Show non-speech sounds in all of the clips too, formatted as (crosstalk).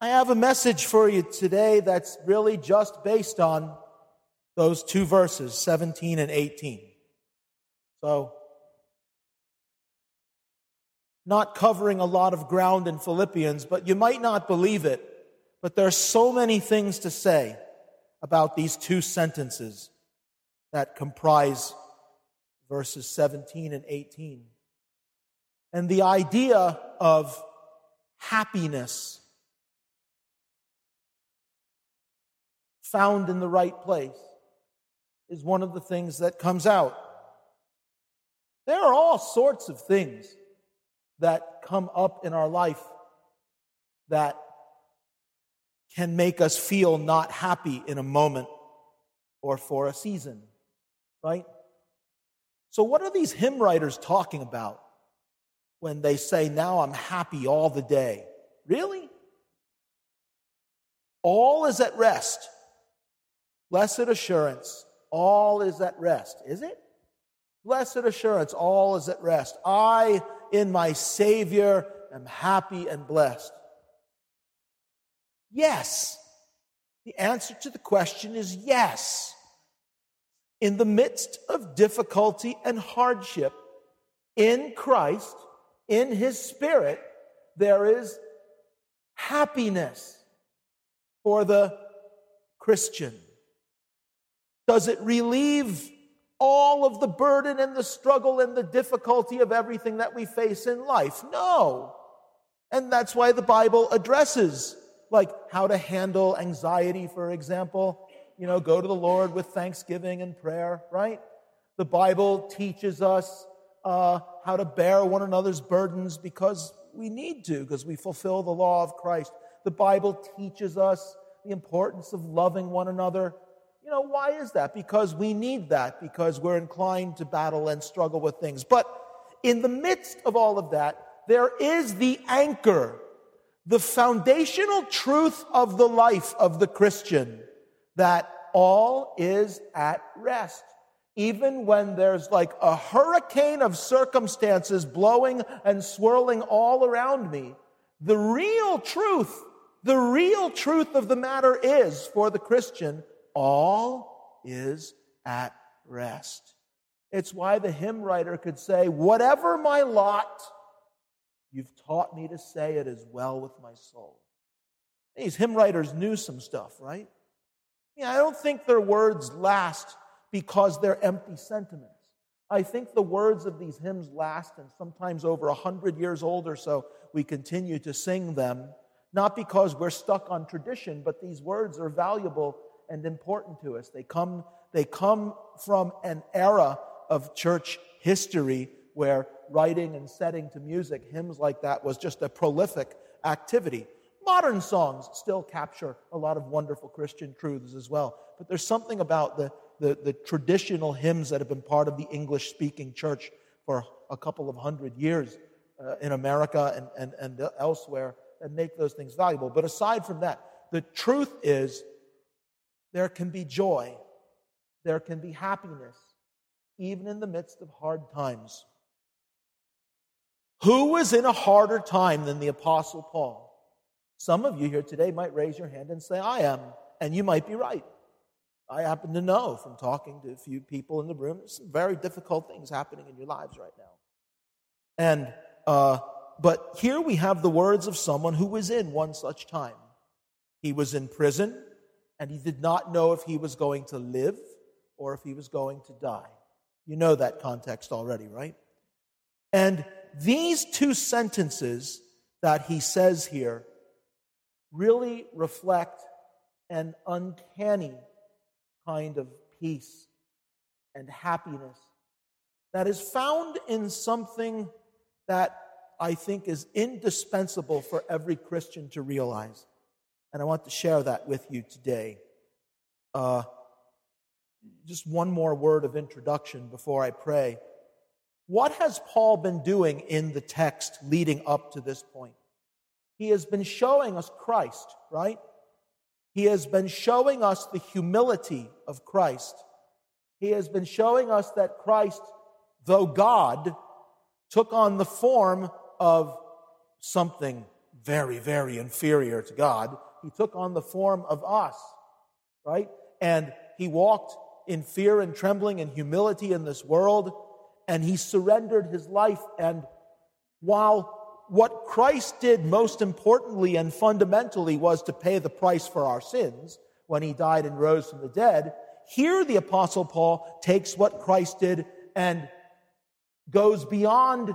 I have a message for you today that's really just based on those two verses, 17 and 18. So, not covering a lot of ground in Philippians, but you might not believe it, but there are so many things to say about these two sentences that comprise verses 17 and 18. And the idea of happiness found in the right place is one of the things that comes out. There are all sorts of things that come up in our life that can make us feel not happy in a moment or for a season, right? So, what are these hymn writers talking about when they say, Now I'm happy all the day? Really? All is at rest. Blessed assurance, all is at rest. Is it? Blessed assurance, all is at rest. I, in my Savior, am happy and blessed. Yes. The answer to the question is yes. In the midst of difficulty and hardship, in Christ, in His Spirit, there is happiness for the Christian. Does it relieve all of the burden and the struggle and the difficulty of everything that we face in life? No. And that's why the Bible addresses, like, how to handle anxiety, for example. You know, go to the Lord with thanksgiving and prayer, right? The Bible teaches us uh, how to bear one another's burdens because we need to, because we fulfill the law of Christ. The Bible teaches us the importance of loving one another you know, why is that? Because we need that, because we're inclined to battle and struggle with things. But in the midst of all of that, there is the anchor, the foundational truth of the life of the Christian that all is at rest. Even when there's like a hurricane of circumstances blowing and swirling all around me, the real truth, the real truth of the matter is for the Christian all is at rest. It's why the hymn writer could say, Whatever my lot, you've taught me to say it as well with my soul. These hymn writers knew some stuff, right? Yeah, I don't think their words last because they're empty sentiments. I think the words of these hymns last, and sometimes over a hundred years old or so, we continue to sing them, not because we're stuck on tradition, but these words are valuable and important to us. They come, they come from an era of church history where writing and setting to music, hymns like that, was just a prolific activity. Modern songs still capture a lot of wonderful Christian truths as well. But there's something about the, the, the traditional hymns that have been part of the English speaking church for a couple of hundred years uh, in America and, and, and elsewhere that make those things valuable. But aside from that, the truth is there can be joy, there can be happiness, even in the midst of hard times. Who was in a harder time than the Apostle Paul? Some of you here today might raise your hand and say, I am, and you might be right. I happen to know from talking to a few people in the room, there's some very difficult things happening in your lives right now. And, uh, but here we have the words of someone who was in one such time. He was in prison and he did not know if he was going to live or if he was going to die. You know that context already, right? And these two sentences that he says here really reflect an uncanny kind of peace and happiness that is found in something that I think is indispensable for every Christian to realize. And I want to share that with you today. Uh, just one more word of introduction before I pray. What has Paul been doing in the text leading up to this point? He has been showing us Christ, right? He has been showing us the humility of Christ. He has been showing us that Christ, though God, took on the form of something very, very inferior to God. He took on the form of us, right? And he walked in fear and trembling and humility in this world, and he surrendered his life. And while what Christ did most importantly and fundamentally was to pay the price for our sins when he died and rose from the dead, here the Apostle Paul takes what Christ did and goes beyond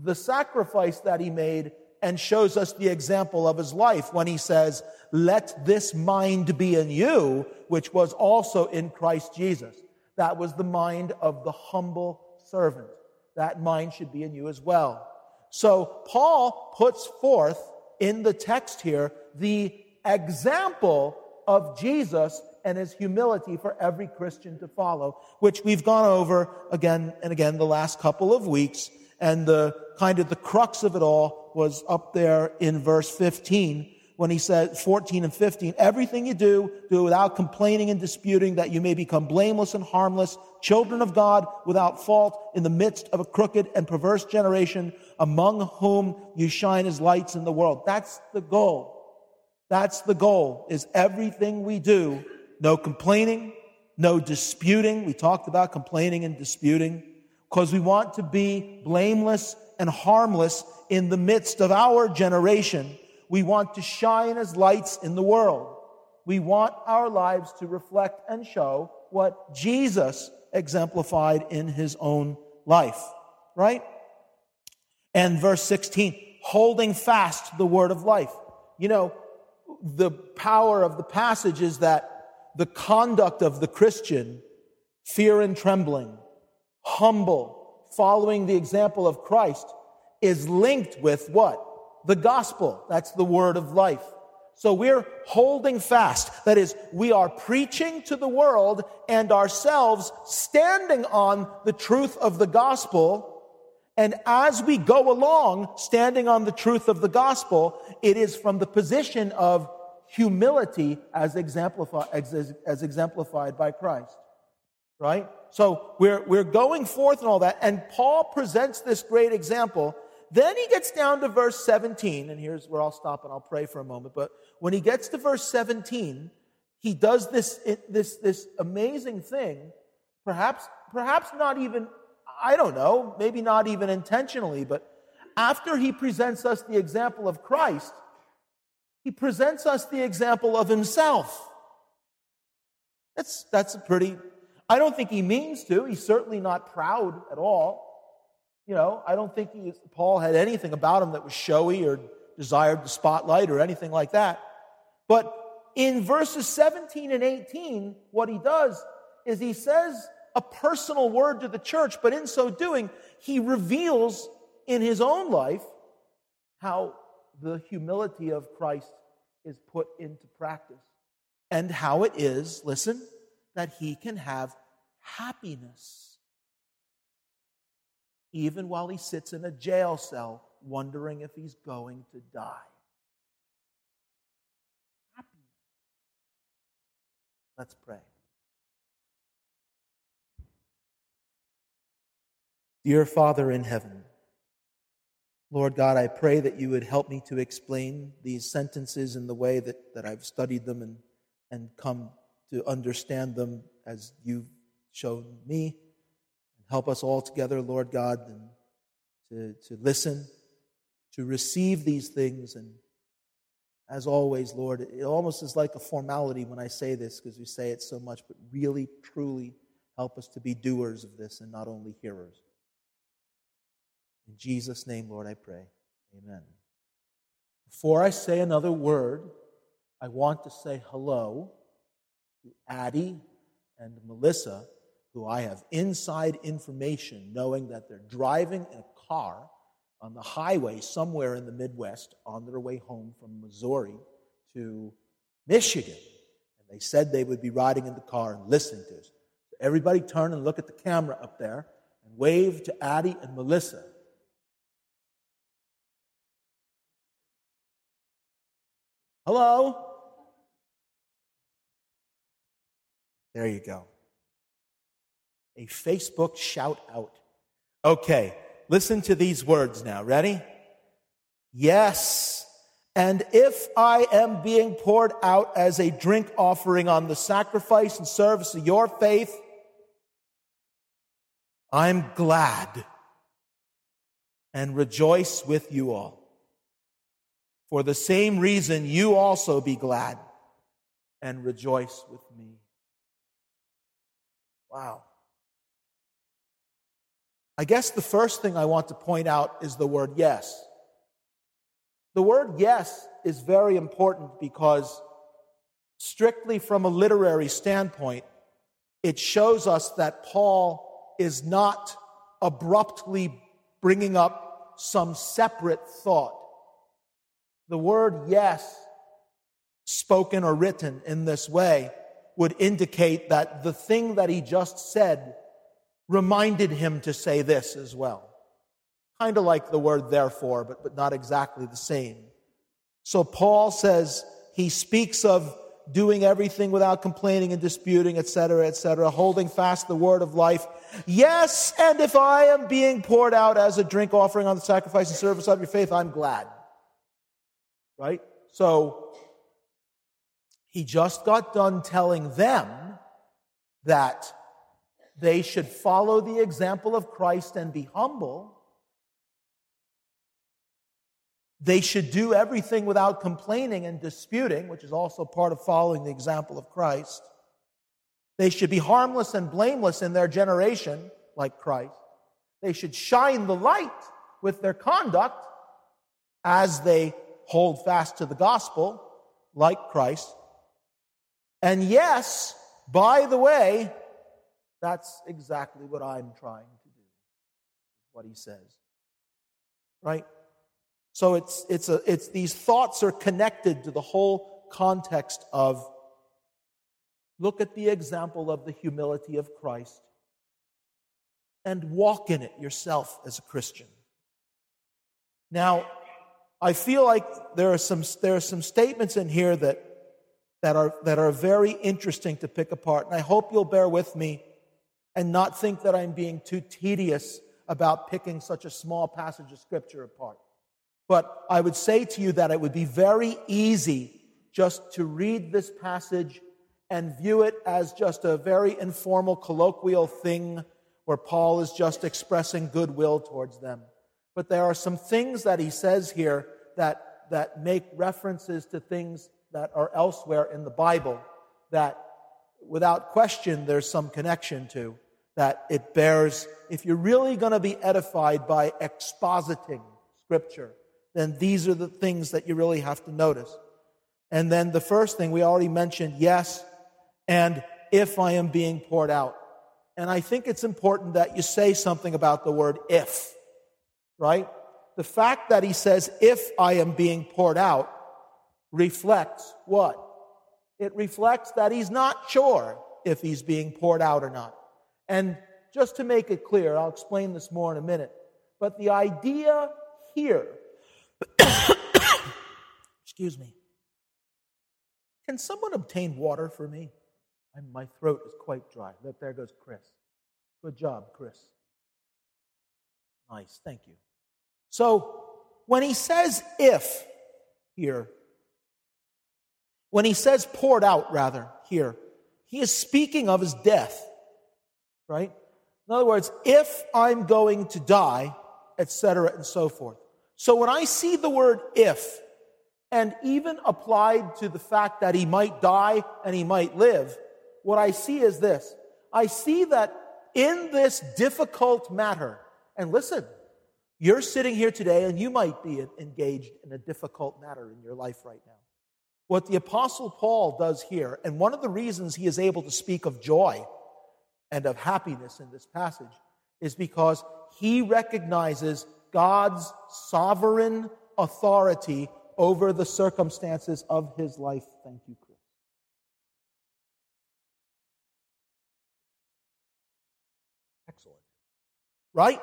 the sacrifice that he made and shows us the example of his life when he says, Let this mind be in you, which was also in Christ Jesus. That was the mind of the humble servant. That mind should be in you as well. So Paul puts forth in the text here the example of Jesus and his humility for every Christian to follow, which we've gone over again and again the last couple of weeks. And the kind of the crux of it all was up there in verse 15 when he said 14 and 15, everything you do, do without complaining and disputing that you may become blameless and harmless, children of God without fault in the midst of a crooked and perverse generation among whom you shine as lights in the world. That's the goal. That's the goal is everything we do, no complaining, no disputing. We talked about complaining and disputing because we want to be blameless and harmless in the midst of our generation. We want to shine as lights in the world. We want our lives to reflect and show what Jesus exemplified in his own life, right? And verse 16, holding fast the word of life. You know, the power of the passage is that the conduct of the Christian, fear and trembling, humble, following the example of Christ, is linked with what? The gospel. That's the word of life. So we're holding fast. That is, we are preaching to the world and ourselves standing on the truth of the gospel. And as we go along, standing on the truth of the gospel, it is from the position of humility as exemplified, as, as exemplified by Christ. Right? So we're, we're going forth and all that. And Paul presents this great example. Then he gets down to verse 17, and here's where I'll stop and I'll pray for a moment. But when he gets to verse 17, he does this, this, this amazing thing, perhaps, perhaps not even, I don't know, maybe not even intentionally, but after he presents us the example of Christ, he presents us the example of himself. That's, that's a pretty I don't think he means to. He's certainly not proud at all. You know, I don't think he, Paul had anything about him that was showy or desired the spotlight or anything like that. But in verses 17 and 18, what he does is he says a personal word to the church, but in so doing, he reveals in his own life how the humility of Christ is put into practice and how it is, listen, that he can have happiness. Even while he sits in a jail cell wondering if he's going to die. Let's pray. Dear Father in heaven, Lord God, I pray that you would help me to explain these sentences in the way that, that I've studied them and, and come to understand them as you've shown me. And help us all together, Lord God, to, to listen, to receive these things. And as always, Lord, it almost is like a formality when I say this because we say it so much, but really, truly help us to be doers of this and not only hearers. In Jesus' name, Lord, I pray. Amen. Before I say another word, I want to say hello to Addie and Melissa who I have inside information knowing that they're driving in a car on the highway somewhere in the Midwest on their way home from Missouri to Michigan. And they said they would be riding in the car and listening to us. So everybody turn and look at the camera up there and wave to Addie and Melissa. Hello? There you go a Facebook shout out. Okay, listen to these words now. Ready? Yes, And if I am being poured out as a drink offering on the sacrifice and service of your faith, I'm glad and rejoice with you all. For the same reason, you also be glad and rejoice with me. Wow. I guess the first thing I want to point out is the word yes. The word yes is very important because, strictly from a literary standpoint, it shows us that Paul is not abruptly bringing up some separate thought. The word yes, spoken or written in this way, would indicate that the thing that he just said reminded him to say this as well. Kind of like the word therefore, but, but not exactly the same. So Paul says he speaks of doing everything without complaining and disputing, etc., etc., holding fast the word of life. Yes, and if I am being poured out as a drink offering on the sacrifice and service of your faith, I'm glad. Right? So he just got done telling them that they should follow the example of Christ and be humble. They should do everything without complaining and disputing, which is also part of following the example of Christ. They should be harmless and blameless in their generation, like Christ. They should shine the light with their conduct as they hold fast to the gospel, like Christ. And yes, by the way, that's exactly what I'm trying to do, what he says. Right? So it's, it's, a, it's these thoughts are connected to the whole context of look at the example of the humility of Christ and walk in it yourself as a Christian. Now, I feel like there are some, there are some statements in here that, that, are, that are very interesting to pick apart, and I hope you'll bear with me and not think that I'm being too tedious about picking such a small passage of Scripture apart. But I would say to you that it would be very easy just to read this passage and view it as just a very informal, colloquial thing where Paul is just expressing goodwill towards them. But there are some things that he says here that, that make references to things that are elsewhere in the Bible that, without question, there's some connection to. That it bears, if you're really going to be edified by expositing Scripture, then these are the things that you really have to notice. And then the first thing we already mentioned, yes, and if I am being poured out. And I think it's important that you say something about the word if, right? The fact that he says, if I am being poured out, reflects what? It reflects that he's not sure if he's being poured out or not. And just to make it clear, I'll explain this more in a minute. But the idea here (coughs) Excuse me. Can someone obtain water for me? I'm, my throat is quite dry. Look, there goes Chris. Good job, Chris. Nice, thank you. So, when he says if here, when he says poured out, rather, here, he is speaking of his death, right? In other words, if I'm going to die, etc., and so forth. So when I see the word if, and even applied to the fact that he might die and he might live, what I see is this. I see that in this difficult matter, and listen, you're sitting here today and you might be engaged in a difficult matter in your life right now. What the Apostle Paul does here, and one of the reasons he is able to speak of joy and of happiness in this passage, is because he recognizes God's sovereign authority over the circumstances of his life. Thank you, Chris. Excellent. Right?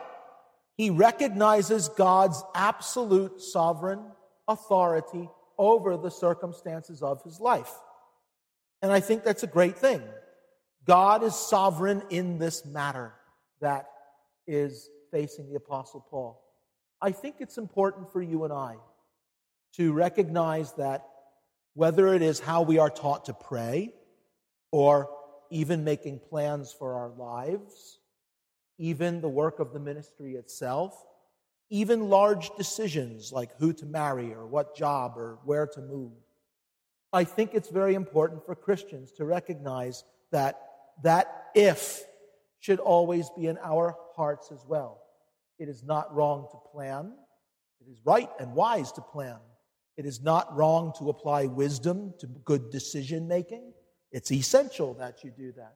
He recognizes God's absolute sovereign authority over the circumstances of his life. And I think that's a great thing. God is sovereign in this matter that is facing the Apostle Paul. I think it's important for you and I to recognize that whether it is how we are taught to pray or even making plans for our lives, even the work of the ministry itself, even large decisions like who to marry or what job or where to move. I think it's very important for Christians to recognize that that if should always be in our hearts as well. It is not wrong to plan. It is right and wise to plan. It is not wrong to apply wisdom to good decision making. It's essential that you do that.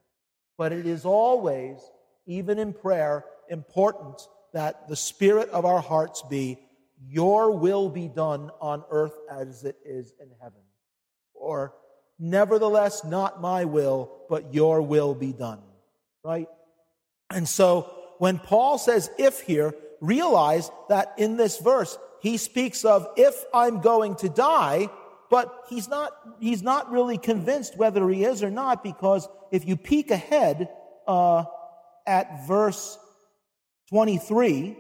But it is always, even in prayer, important that the spirit of our hearts be, Your will be done on earth as it is in heaven. Or, Nevertheless, not my will, but your will be done. Right? And so, when Paul says if here, realize that in this verse, he speaks of if I'm going to die, but he's not, he's not really convinced whether he is or not because if you peek ahead uh, at verse 23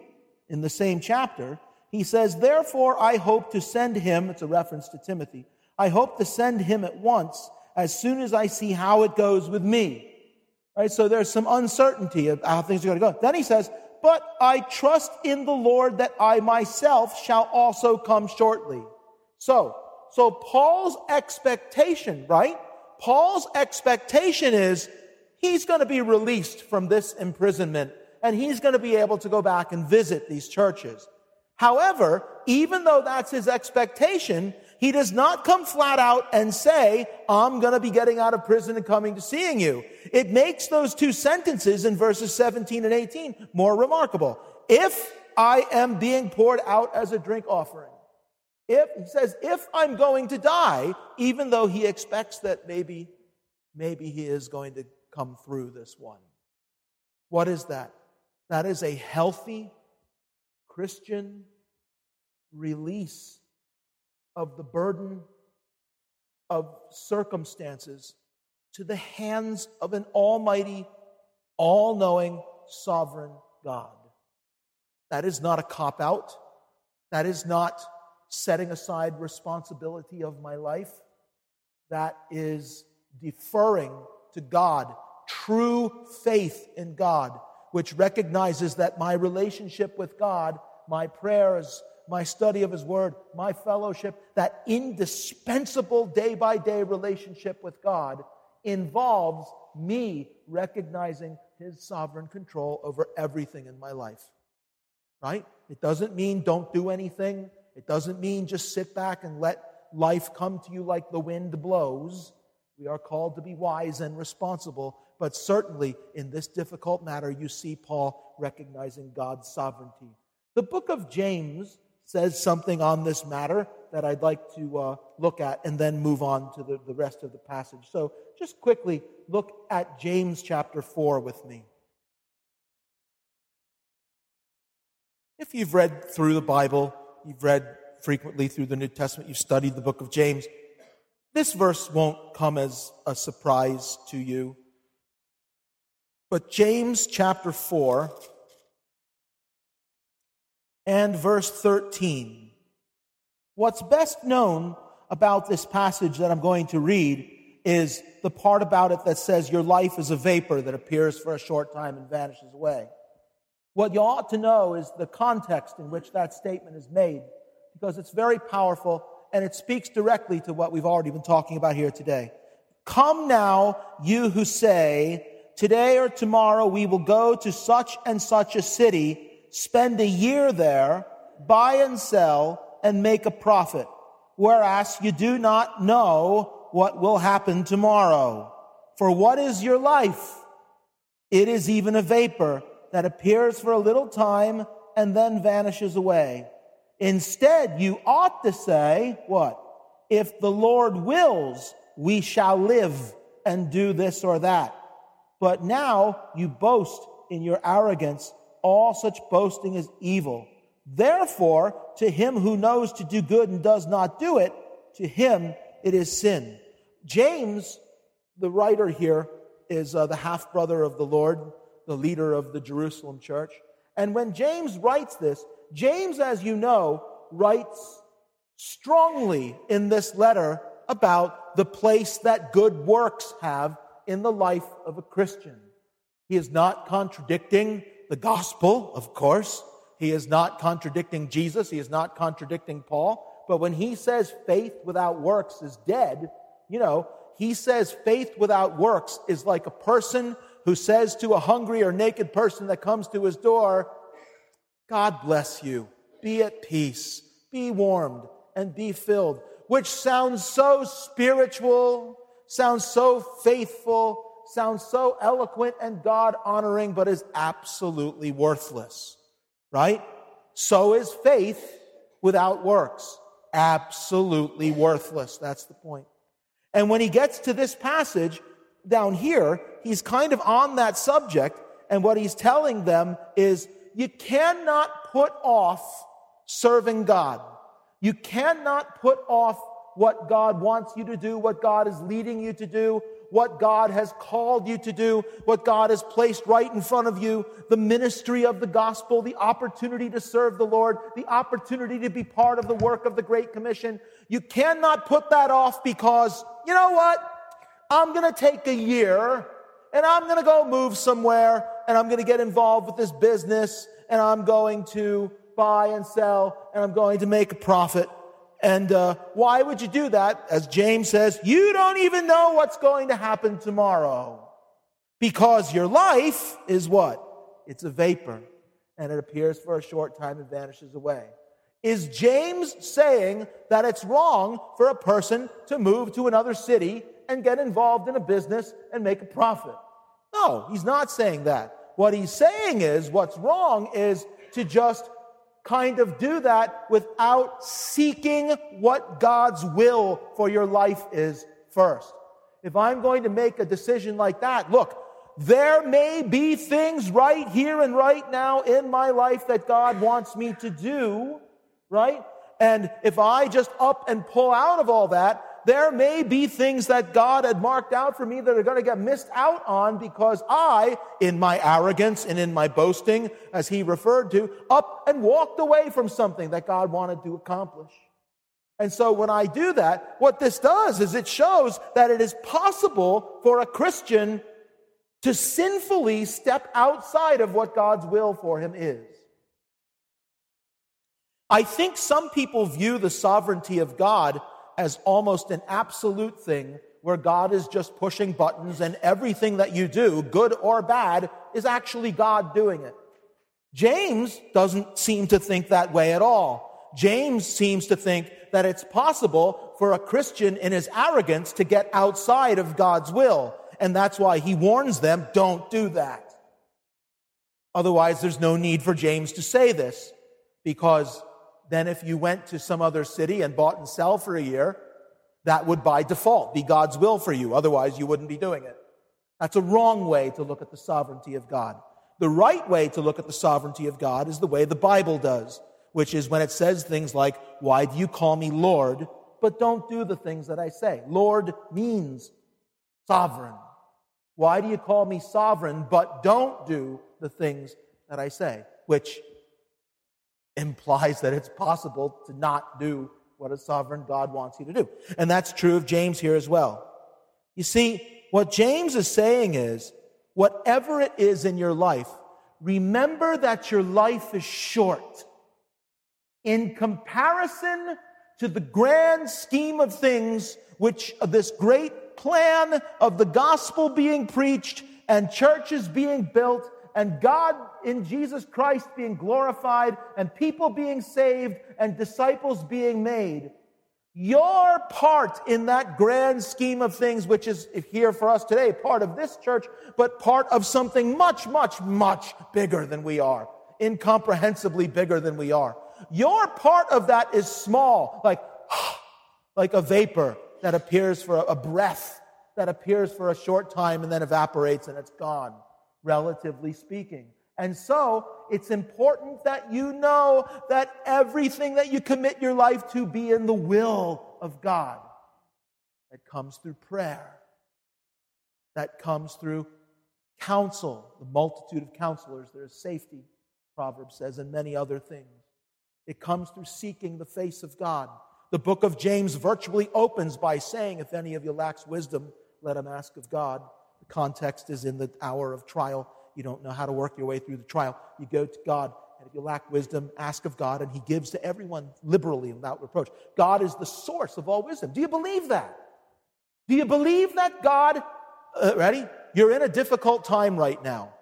in the same chapter, he says, Therefore I hope to send him, it's a reference to Timothy, I hope to send him at once as soon as I see how it goes with me. Right? So there's some uncertainty of how things are going to go. Then he says, But I trust in the Lord that I myself shall also come shortly. So, so Paul's expectation, right? Paul's expectation is he's going to be released from this imprisonment and he's going to be able to go back and visit these churches. However, even though that's his expectation, he does not come flat out and say, I'm going to be getting out of prison and coming to seeing you. It makes those two sentences in verses 17 and 18 more remarkable. If I am being poured out as a drink offering, if, he says, if I'm going to die, even though he expects that maybe, maybe he is going to come through this one. What is that? That is a healthy Christian release of the burden of circumstances to the hands of an almighty, all knowing, sovereign God. That is not a cop out. That is not setting aside responsibility of my life. That is deferring to God, true faith in God which recognizes that my relationship with God, my prayers, my study of His Word, my fellowship, that indispensable day by day relationship with God involves me recognizing His sovereign control over everything in my life. Right? It doesn't mean don't do anything. It doesn't mean just sit back and let life come to you like the wind blows. We are called to be wise and responsible, but certainly in this difficult matter, you see Paul recognizing God's sovereignty. The book of James says something on this matter that I'd like to uh, look at and then move on to the, the rest of the passage. So just quickly look at James chapter 4 with me. If you've read through the Bible, you've read frequently through the New Testament, you've studied the book of James, this verse won't come as a surprise to you. But James chapter 4 and verse 13. What's best known about this passage that I'm going to read is the part about it that says your life is a vapor that appears for a short time and vanishes away. What you ought to know is the context in which that statement is made because it's very powerful and it speaks directly to what we've already been talking about here today. Come now, you who say, Today or tomorrow we will go to such and such a city, spend a year there, buy and sell, and make a profit. Whereas you do not know what will happen tomorrow. For what is your life? It is even a vapor that appears for a little time and then vanishes away. Instead, you ought to say, what? If the Lord wills, we shall live and do this or that. But now you boast in your arrogance. All such boasting is evil. Therefore, to him who knows to do good and does not do it, to him it is sin. James, the writer here, is uh, the half brother of the Lord, the leader of the Jerusalem church. And when James writes this, James, as you know, writes strongly in this letter about the place that good works have in the life of a Christian. He is not contradicting the gospel, of course. He is not contradicting Jesus. He is not contradicting Paul. But when he says faith without works is dead, you know, he says faith without works is like a person who says to a hungry or naked person that comes to his door, God bless you. Be at peace. Be warmed and be filled, which sounds so spiritual, sounds so faithful, sounds so eloquent and God honoring, but is absolutely worthless, right? So is faith without works. Absolutely worthless. That's the point. And when he gets to this passage down here, he's kind of on that subject. And what he's telling them is you cannot put off serving God. You cannot put off what God wants you to do, what God is leading you to do, what God has called you to do, what God has placed right in front of you, the ministry of the gospel, the opportunity to serve the Lord, the opportunity to be part of the work of the Great Commission. You cannot put that off because, you know what? I'm going to take a year and I'm going to go move somewhere and I'm going to get involved with this business and I'm going to buy and sell, and I'm going to make a profit. And uh, why would you do that? As James says, you don't even know what's going to happen tomorrow. Because your life is what? It's a vapor, and it appears for a short time and vanishes away. Is James saying that it's wrong for a person to move to another city and get involved in a business and make a profit? No, he's not saying that. What he's saying is what's wrong is to just kind of do that without seeking what God's will for your life is first. If I'm going to make a decision like that, look, there may be things right here and right now in my life that God wants me to do, right? And if I just up and pull out of all that, there may be things that God had marked out for me that are going to get missed out on because I, in my arrogance and in my boasting, as he referred to, up and walked away from something that God wanted to accomplish. And so when I do that, what this does is it shows that it is possible for a Christian to sinfully step outside of what God's will for him is. I think some people view the sovereignty of God as almost an absolute thing where God is just pushing buttons and everything that you do, good or bad, is actually God doing it. James doesn't seem to think that way at all. James seems to think that it's possible for a Christian in his arrogance to get outside of God's will. And that's why he warns them, don't do that. Otherwise, there's no need for James to say this because than if you went to some other city and bought and sell for a year. That would by default be God's will for you. Otherwise, you wouldn't be doing it. That's a wrong way to look at the sovereignty of God. The right way to look at the sovereignty of God is the way the Bible does, which is when it says things like, Why do you call me Lord, but don't do the things that I say? Lord means sovereign. Why do you call me sovereign, but don't do the things that I say? Which implies that it's possible to not do what a sovereign God wants you to do. And that's true of James here as well. You see, what James is saying is, whatever it is in your life, remember that your life is short. In comparison to the grand scheme of things, which this great plan of the gospel being preached and churches being built and God in Jesus Christ being glorified and people being saved and disciples being made. Your part in that grand scheme of things, which is here for us today, part of this church, but part of something much, much, much bigger than we are, incomprehensibly bigger than we are. Your part of that is small, like, (gasps) like a vapor that appears for a breath that appears for a short time and then evaporates and it's gone relatively speaking. And so it's important that you know that everything that you commit your life to be in the will of God. That comes through prayer. That comes through counsel, the multitude of counselors. There is safety, Proverbs says, and many other things. It comes through seeking the face of God. The book of James virtually opens by saying, If any of you lacks wisdom, let him ask of God. The context is in the hour of trial. You don't know how to work your way through the trial. You go to God, and if you lack wisdom, ask of God, and He gives to everyone liberally without reproach. God is the source of all wisdom. Do you believe that? Do you believe that God, uh, ready? You're in a difficult time right now.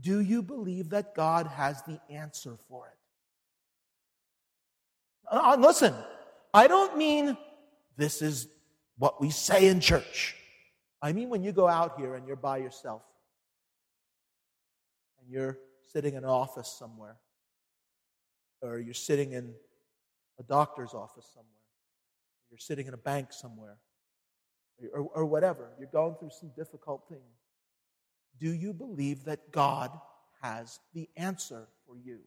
Do you believe that God has the answer for it? Uh, listen, I don't mean this is what we say in church. I mean when you go out here and you're by yourself and you're sitting in an office somewhere or you're sitting in a doctor's office somewhere, you're sitting in a bank somewhere, or, or whatever, you're going through some difficult thing. Do you believe that God has the answer for you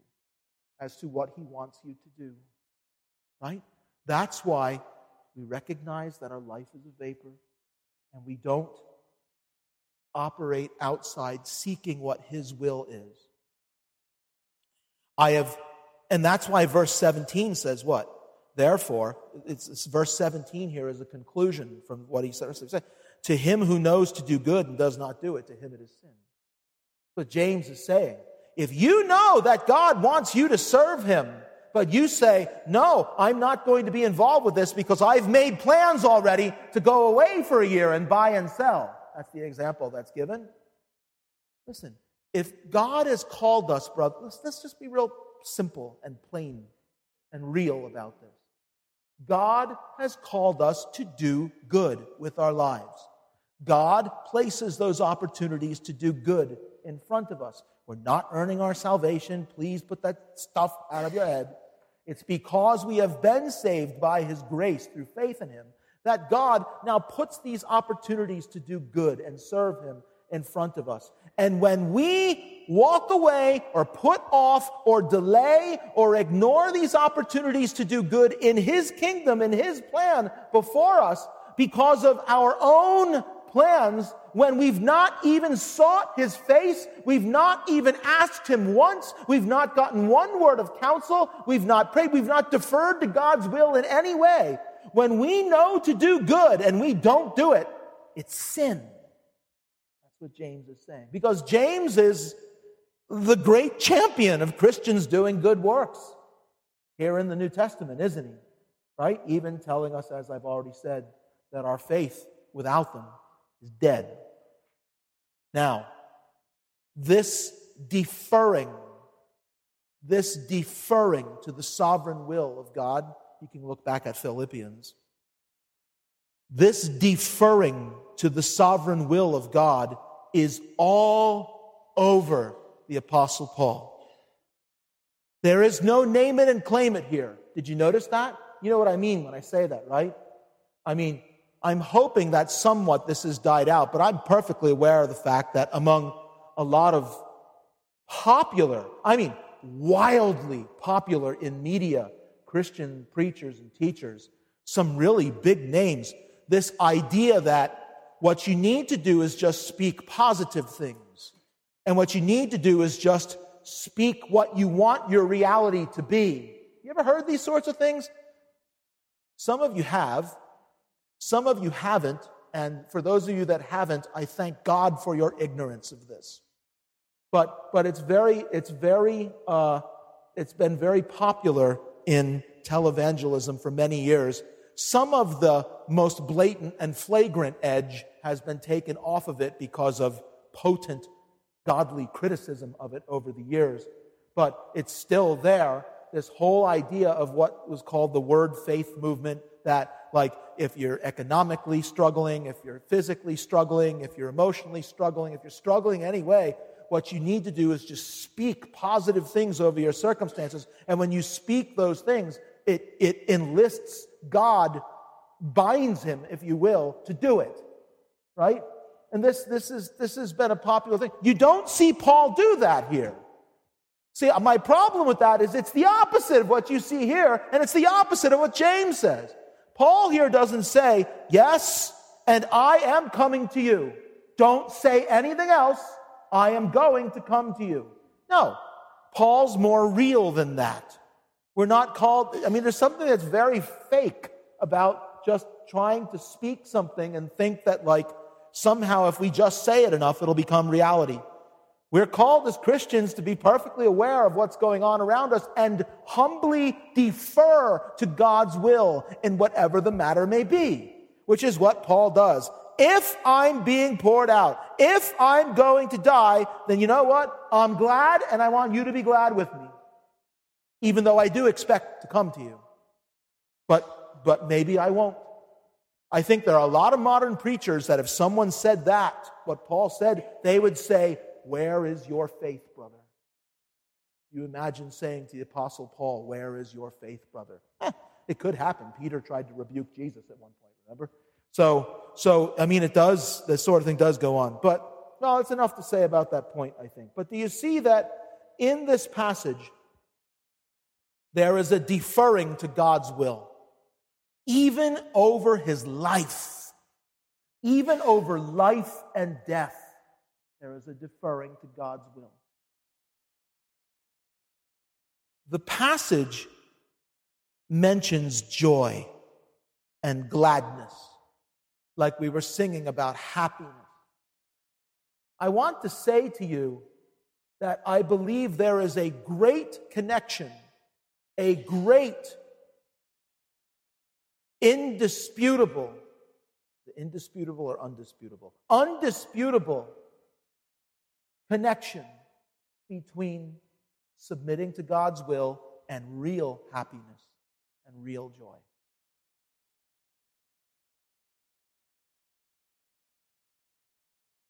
as to what He wants you to do? Right? That's why we recognize that our life is a vapor and we don't operate outside seeking what His will is. I have, and that's why verse 17 says what? Therefore, it's, it's verse 17 here is a conclusion from what he said. To him who knows to do good and does not do it, to him it is sin. But James is saying, if you know that God wants you to serve him, but you say, no, I'm not going to be involved with this because I've made plans already to go away for a year and buy and sell. That's the example that's given. Listen, if God has called us, brother, let's, let's just be real simple and plain and real about this. God has called us to do good with our lives. God places those opportunities to do good in front of us. We're not earning our salvation. Please put that stuff out of your head. It's because we have been saved by His grace through faith in Him that God now puts these opportunities to do good and serve Him in front of us. And when we walk away or put off or delay or ignore these opportunities to do good in His kingdom, in His plan before us, because of our own plans, when we've not even sought His face, we've not even asked Him once, we've not gotten one word of counsel, we've not prayed, we've not deferred to God's will in any way. When we know to do good and we don't do it, it's sin. That's what James is saying. Because James is the great champion of Christians doing good works here in the New Testament, isn't he? Right? Even telling us, as I've already said, that our faith without them is dead. Now, this deferring, this deferring to the sovereign will of God, you can look back at Philippians. This deferring to the sovereign will of God is all over the Apostle Paul. There is no name it and claim it here. Did you notice that? You know what I mean when I say that, right? I mean, I'm hoping that somewhat this has died out, but I'm perfectly aware of the fact that among a lot of popular, I mean, wildly popular in media Christian preachers and teachers, some really big names, this idea that what you need to do is just speak positive things. And what you need to do is just speak what you want your reality to be. You ever heard these sorts of things? Some of you have, some of you haven't, and for those of you that haven't, I thank God for your ignorance of this. But, but it's very, it's very, uh, it's been very popular in televangelism for many years some of the most blatant and flagrant edge has been taken off of it because of potent godly criticism of it over the years. But it's still there. This whole idea of what was called the word faith movement that, like, if you're economically struggling, if you're physically struggling, if you're emotionally struggling, if you're struggling anyway, what you need to do is just speak positive things over your circumstances. And when you speak those things, it, it enlists God, binds him, if you will, to do it. Right? And this, this, is, this has been a popular thing. You don't see Paul do that here. See, my problem with that is it's the opposite of what you see here, and it's the opposite of what James says. Paul here doesn't say, Yes, and I am coming to you. Don't say anything else. I am going to come to you. No, Paul's more real than that. We're not called, I mean, there's something that's very fake about just trying to speak something and think that, like, somehow if we just say it enough, it'll become reality. We're called as Christians to be perfectly aware of what's going on around us and humbly defer to God's will in whatever the matter may be, which is what Paul does. If I'm being poured out, if I'm going to die, then you know what? I'm glad and I want you to be glad with me. Even though I do expect to come to you. But, but maybe I won't. I think there are a lot of modern preachers that if someone said that, what Paul said, they would say, where is your faith, brother? You imagine saying to the Apostle Paul, Where is your faith, brother? Eh, it could happen. Peter tried to rebuke Jesus at one point, remember? So, so, I mean, it does, this sort of thing does go on. But, well, it's enough to say about that point, I think. But do you see that in this passage, there is a deferring to God's will, even over his life, even over life and death. There is a deferring to God's will. The passage mentions joy and gladness, like we were singing about happiness. I want to say to you that I believe there is a great connection, a great, indisputable, indisputable or undisputable? Undisputable connection between submitting to God's will and real happiness and real joy.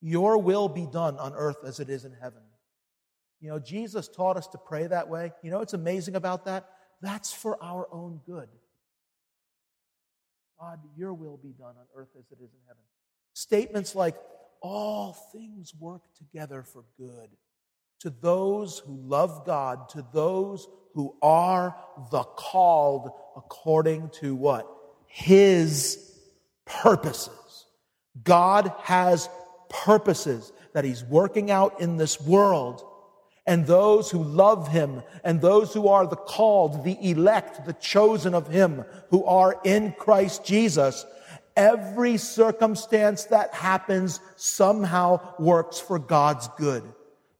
Your will be done on earth as it is in heaven. You know, Jesus taught us to pray that way. You know what's amazing about that? That's for our own good. God, your will be done on earth as it is in heaven. Statements like, all things work together for good to those who love God, to those who are the called according to what? His purposes. God has purposes that He's working out in this world. And those who love Him and those who are the called, the elect, the chosen of Him, who are in Christ Jesus, Every circumstance that happens somehow works for God's good.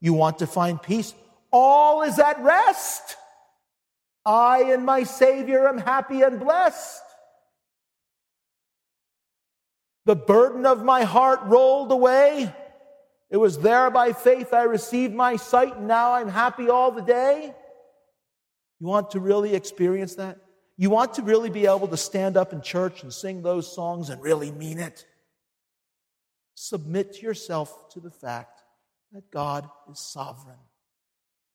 You want to find peace? All is at rest. I and my Savior am happy and blessed. The burden of my heart rolled away. It was there by faith I received my sight, and now I'm happy all the day. You want to really experience that? You want to really be able to stand up in church and sing those songs and really mean it. Submit yourself to the fact that God is sovereign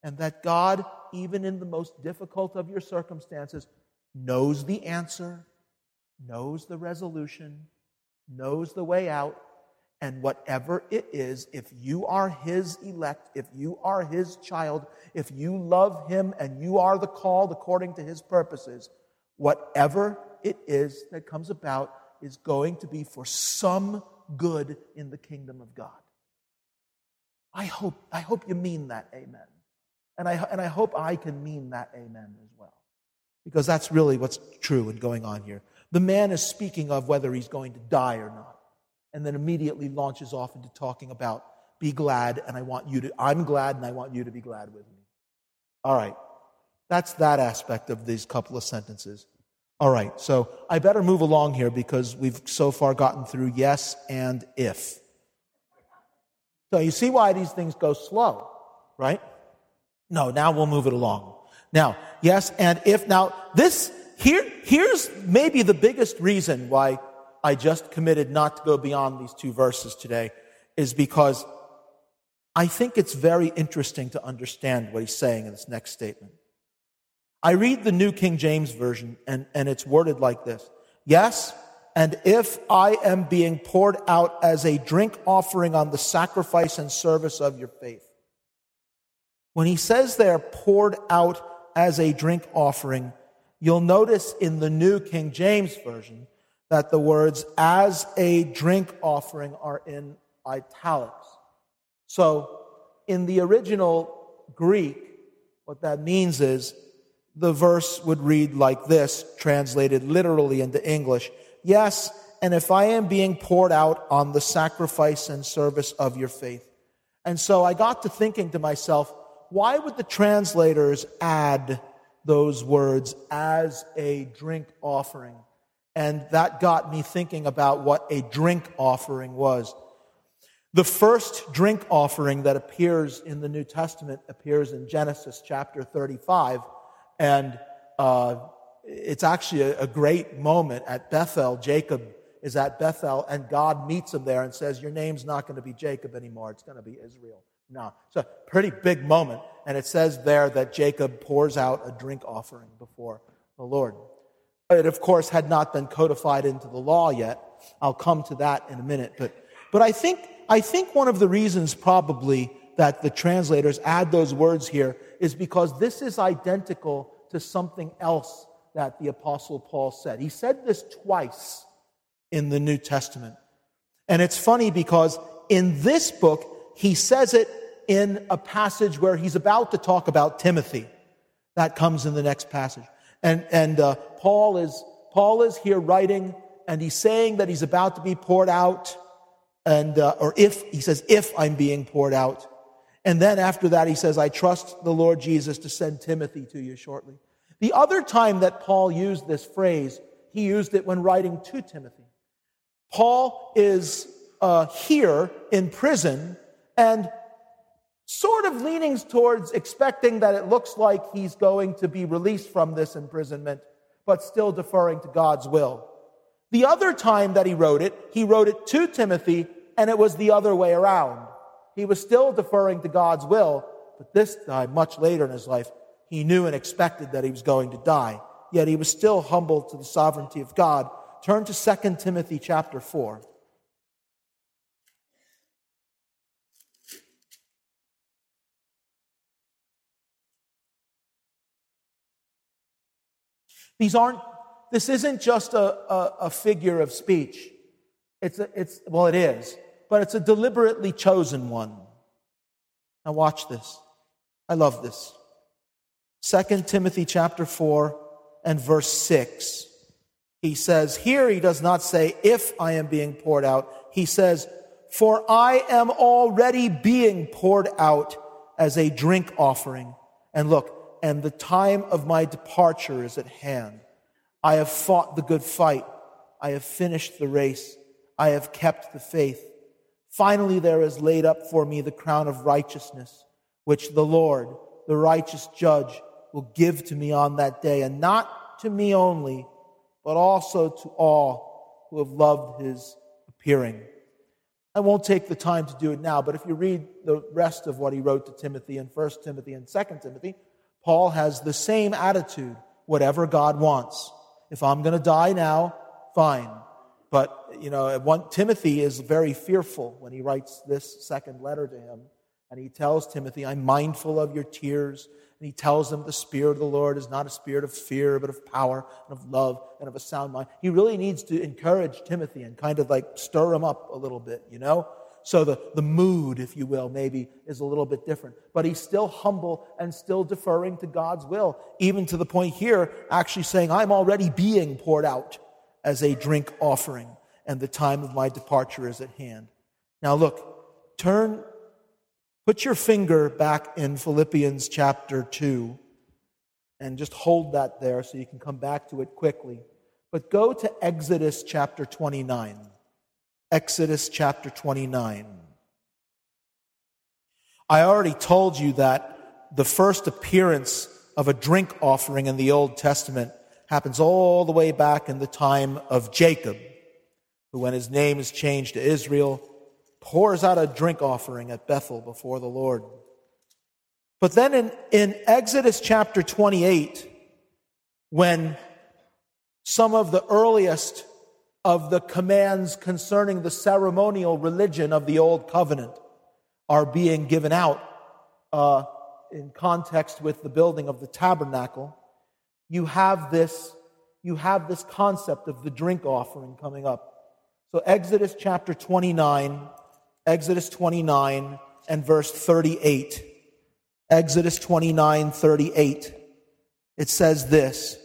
and that God, even in the most difficult of your circumstances, knows the answer, knows the resolution, knows the way out, and whatever it is, if you are His elect, if you are His child, if you love Him and you are the called according to His purposes, whatever it is that comes about is going to be for some good in the kingdom of God. I hope, I hope you mean that, amen. And I, and I hope I can mean that, amen, as well. Because that's really what's true and going on here. The man is speaking of whether he's going to die or not, and then immediately launches off into talking about be glad, and I want you to, I'm glad, and I want you to be glad with me. All right. That's that aspect of these couple of sentences. All right, so I better move along here because we've so far gotten through yes and if. So you see why these things go slow, right? No, now we'll move it along. Now, yes and if. Now, this, here, here's maybe the biggest reason why I just committed not to go beyond these two verses today is because I think it's very interesting to understand what he's saying in this next statement. I read the New King James Version and, and it's worded like this. Yes, and if I am being poured out as a drink offering on the sacrifice and service of your faith. When he says they're poured out as a drink offering, you'll notice in the New King James Version that the words as a drink offering are in italics. So in the original Greek, what that means is the verse would read like this, translated literally into English. Yes, and if I am being poured out on the sacrifice and service of your faith. And so I got to thinking to myself, why would the translators add those words as a drink offering? And that got me thinking about what a drink offering was. The first drink offering that appears in the New Testament appears in Genesis chapter 35. And uh, it's actually a, a great moment at Bethel. Jacob is at Bethel, and God meets him there and says, Your name's not going to be Jacob anymore, it's going to be Israel. Now, it's a pretty big moment, and it says there that Jacob pours out a drink offering before the Lord. It, of course, had not been codified into the law yet. I'll come to that in a minute. But, but I, think, I think one of the reasons probably that the translators add those words here is because this is identical to something else that the Apostle Paul said. He said this twice in the New Testament. And it's funny because in this book, he says it in a passage where he's about to talk about Timothy. That comes in the next passage. And, and uh, Paul, is, Paul is here writing, and he's saying that he's about to be poured out, and, uh, or if, he says, if I'm being poured out. And then after that, he says, I trust the Lord Jesus to send Timothy to you shortly. The other time that Paul used this phrase, he used it when writing to Timothy. Paul is uh, here in prison and sort of leaning towards expecting that it looks like he's going to be released from this imprisonment, but still deferring to God's will. The other time that he wrote it, he wrote it to Timothy, and it was the other way around. He was still deferring to God's will, but this time, much later in his life, he knew and expected that he was going to die. Yet he was still humble to the sovereignty of God Turn to 2 Timothy chapter 4. These aren't, this isn't just a, a, a figure of speech. It's, a, it's, well, it is, but it's a deliberately chosen one. Now watch this. I love this. 2 Timothy chapter 4 and verse 6 he says, here he does not say, if I am being poured out. He says, for I am already being poured out as a drink offering. And look, and the time of my departure is at hand. I have fought the good fight. I have finished the race. I have kept the faith. Finally, there is laid up for me the crown of righteousness, which the Lord, the righteous judge, will give to me on that day, and not to me only, but also to all who have loved his appearing. I won't take the time to do it now, but if you read the rest of what he wrote to Timothy in 1 Timothy and 2 Timothy, Paul has the same attitude whatever God wants. If I'm going to die now, fine. But, you know, one, Timothy is very fearful when he writes this second letter to him. And he tells Timothy, I'm mindful of your tears and he tells them the Spirit of the Lord is not a spirit of fear, but of power and of love and of a sound mind. He really needs to encourage Timothy and kind of like stir him up a little bit, you know? So the, the mood, if you will, maybe is a little bit different. But he's still humble and still deferring to God's will, even to the point here, actually saying, I'm already being poured out as a drink offering, and the time of my departure is at hand. Now look, turn Put your finger back in Philippians chapter 2 and just hold that there so you can come back to it quickly. But go to Exodus chapter 29. Exodus chapter 29. I already told you that the first appearance of a drink offering in the Old Testament happens all the way back in the time of Jacob, who, when his name is changed to Israel, pours out a drink offering at Bethel before the Lord. But then in, in Exodus chapter 28, when some of the earliest of the commands concerning the ceremonial religion of the Old Covenant are being given out uh, in context with the building of the tabernacle, you have this you have this concept of the drink offering coming up. So Exodus chapter 29 Exodus 29 and verse 38. Exodus 29, 38. it says this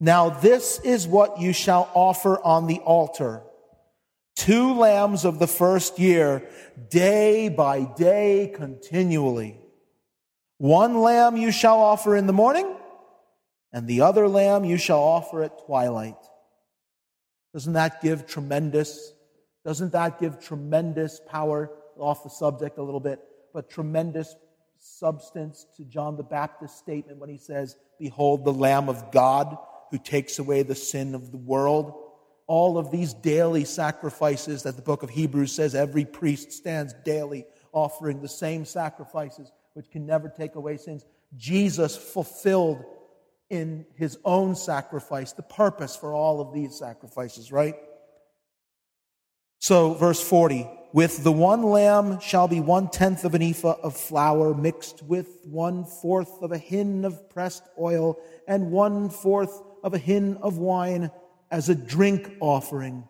Now this is what you shall offer on the altar two lambs of the first year, day by day, continually. One lamb you shall offer in the morning, and the other lamb you shall offer at twilight. Doesn't that give tremendous, doesn't that give tremendous power off the subject a little bit, but tremendous substance to John the Baptist's statement when he says, Behold the Lamb of God who takes away the sin of the world. All of these daily sacrifices that the book of Hebrews says every priest stands daily offering the same sacrifices which can never take away sins. Jesus fulfilled in his own sacrifice the purpose for all of these sacrifices, right? So, verse 40 with the one lamb shall be one tenth of an ephah of flour mixed with one fourth of a hin of pressed oil and one fourth of a hin of wine as a drink offering.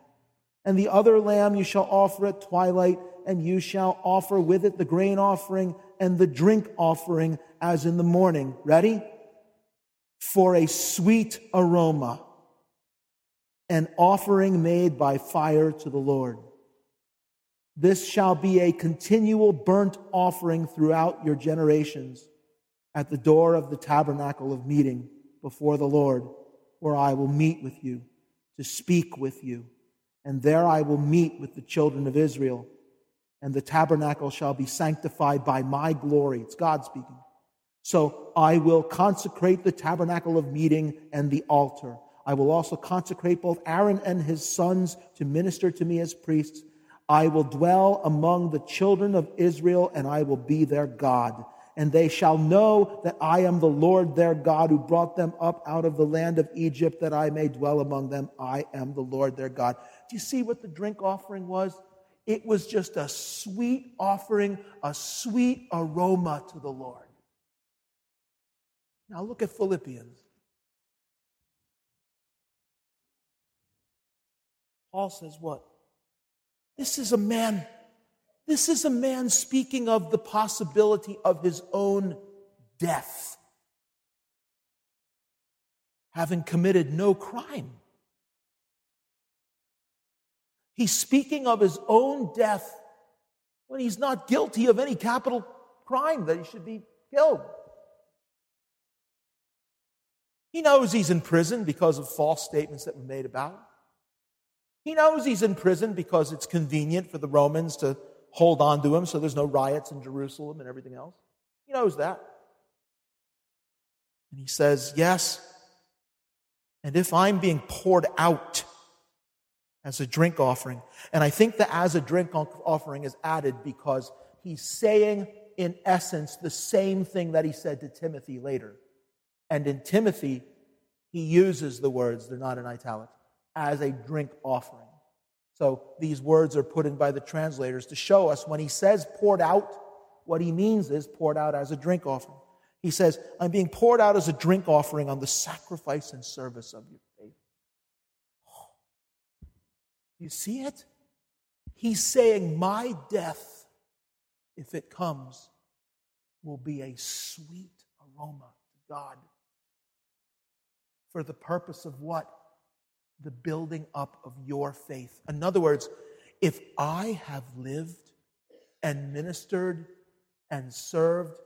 And the other lamb you shall offer at twilight, and you shall offer with it the grain offering and the drink offering as in the morning. Ready? For a sweet aroma, an offering made by fire to the Lord. This shall be a continual burnt offering throughout your generations at the door of the tabernacle of meeting before the Lord, where I will meet with you to speak with you. And there I will meet with the children of Israel. And the tabernacle shall be sanctified by my glory. It's God speaking. So I will consecrate the tabernacle of meeting and the altar. I will also consecrate both Aaron and his sons to minister to me as priests I will dwell among the children of Israel, and I will be their God. And they shall know that I am the Lord their God who brought them up out of the land of Egypt, that I may dwell among them. I am the Lord their God. Do you see what the drink offering was? It was just a sweet offering, a sweet aroma to the Lord. Now look at Philippians. Paul says what? This is a man, this is a man speaking of the possibility of his own death, having committed no crime. He's speaking of his own death when he's not guilty of any capital crime that he should be killed. He knows he's in prison because of false statements that were made about him. He knows he's in prison because it's convenient for the Romans to hold on to him so there's no riots in Jerusalem and everything else. He knows that. And he says, Yes. And if I'm being poured out as a drink offering, and I think that as a drink offering is added because he's saying, in essence, the same thing that he said to Timothy later. And in Timothy, he uses the words, they're not in italics as a drink offering. So these words are put in by the translators to show us when he says poured out, what he means is poured out as a drink offering. He says, I'm being poured out as a drink offering on the sacrifice and service of your faith. Oh, you see it? He's saying, My death, if it comes, will be a sweet aroma to God. For the purpose of what? the building up of your faith. In other words, if I have lived and ministered and served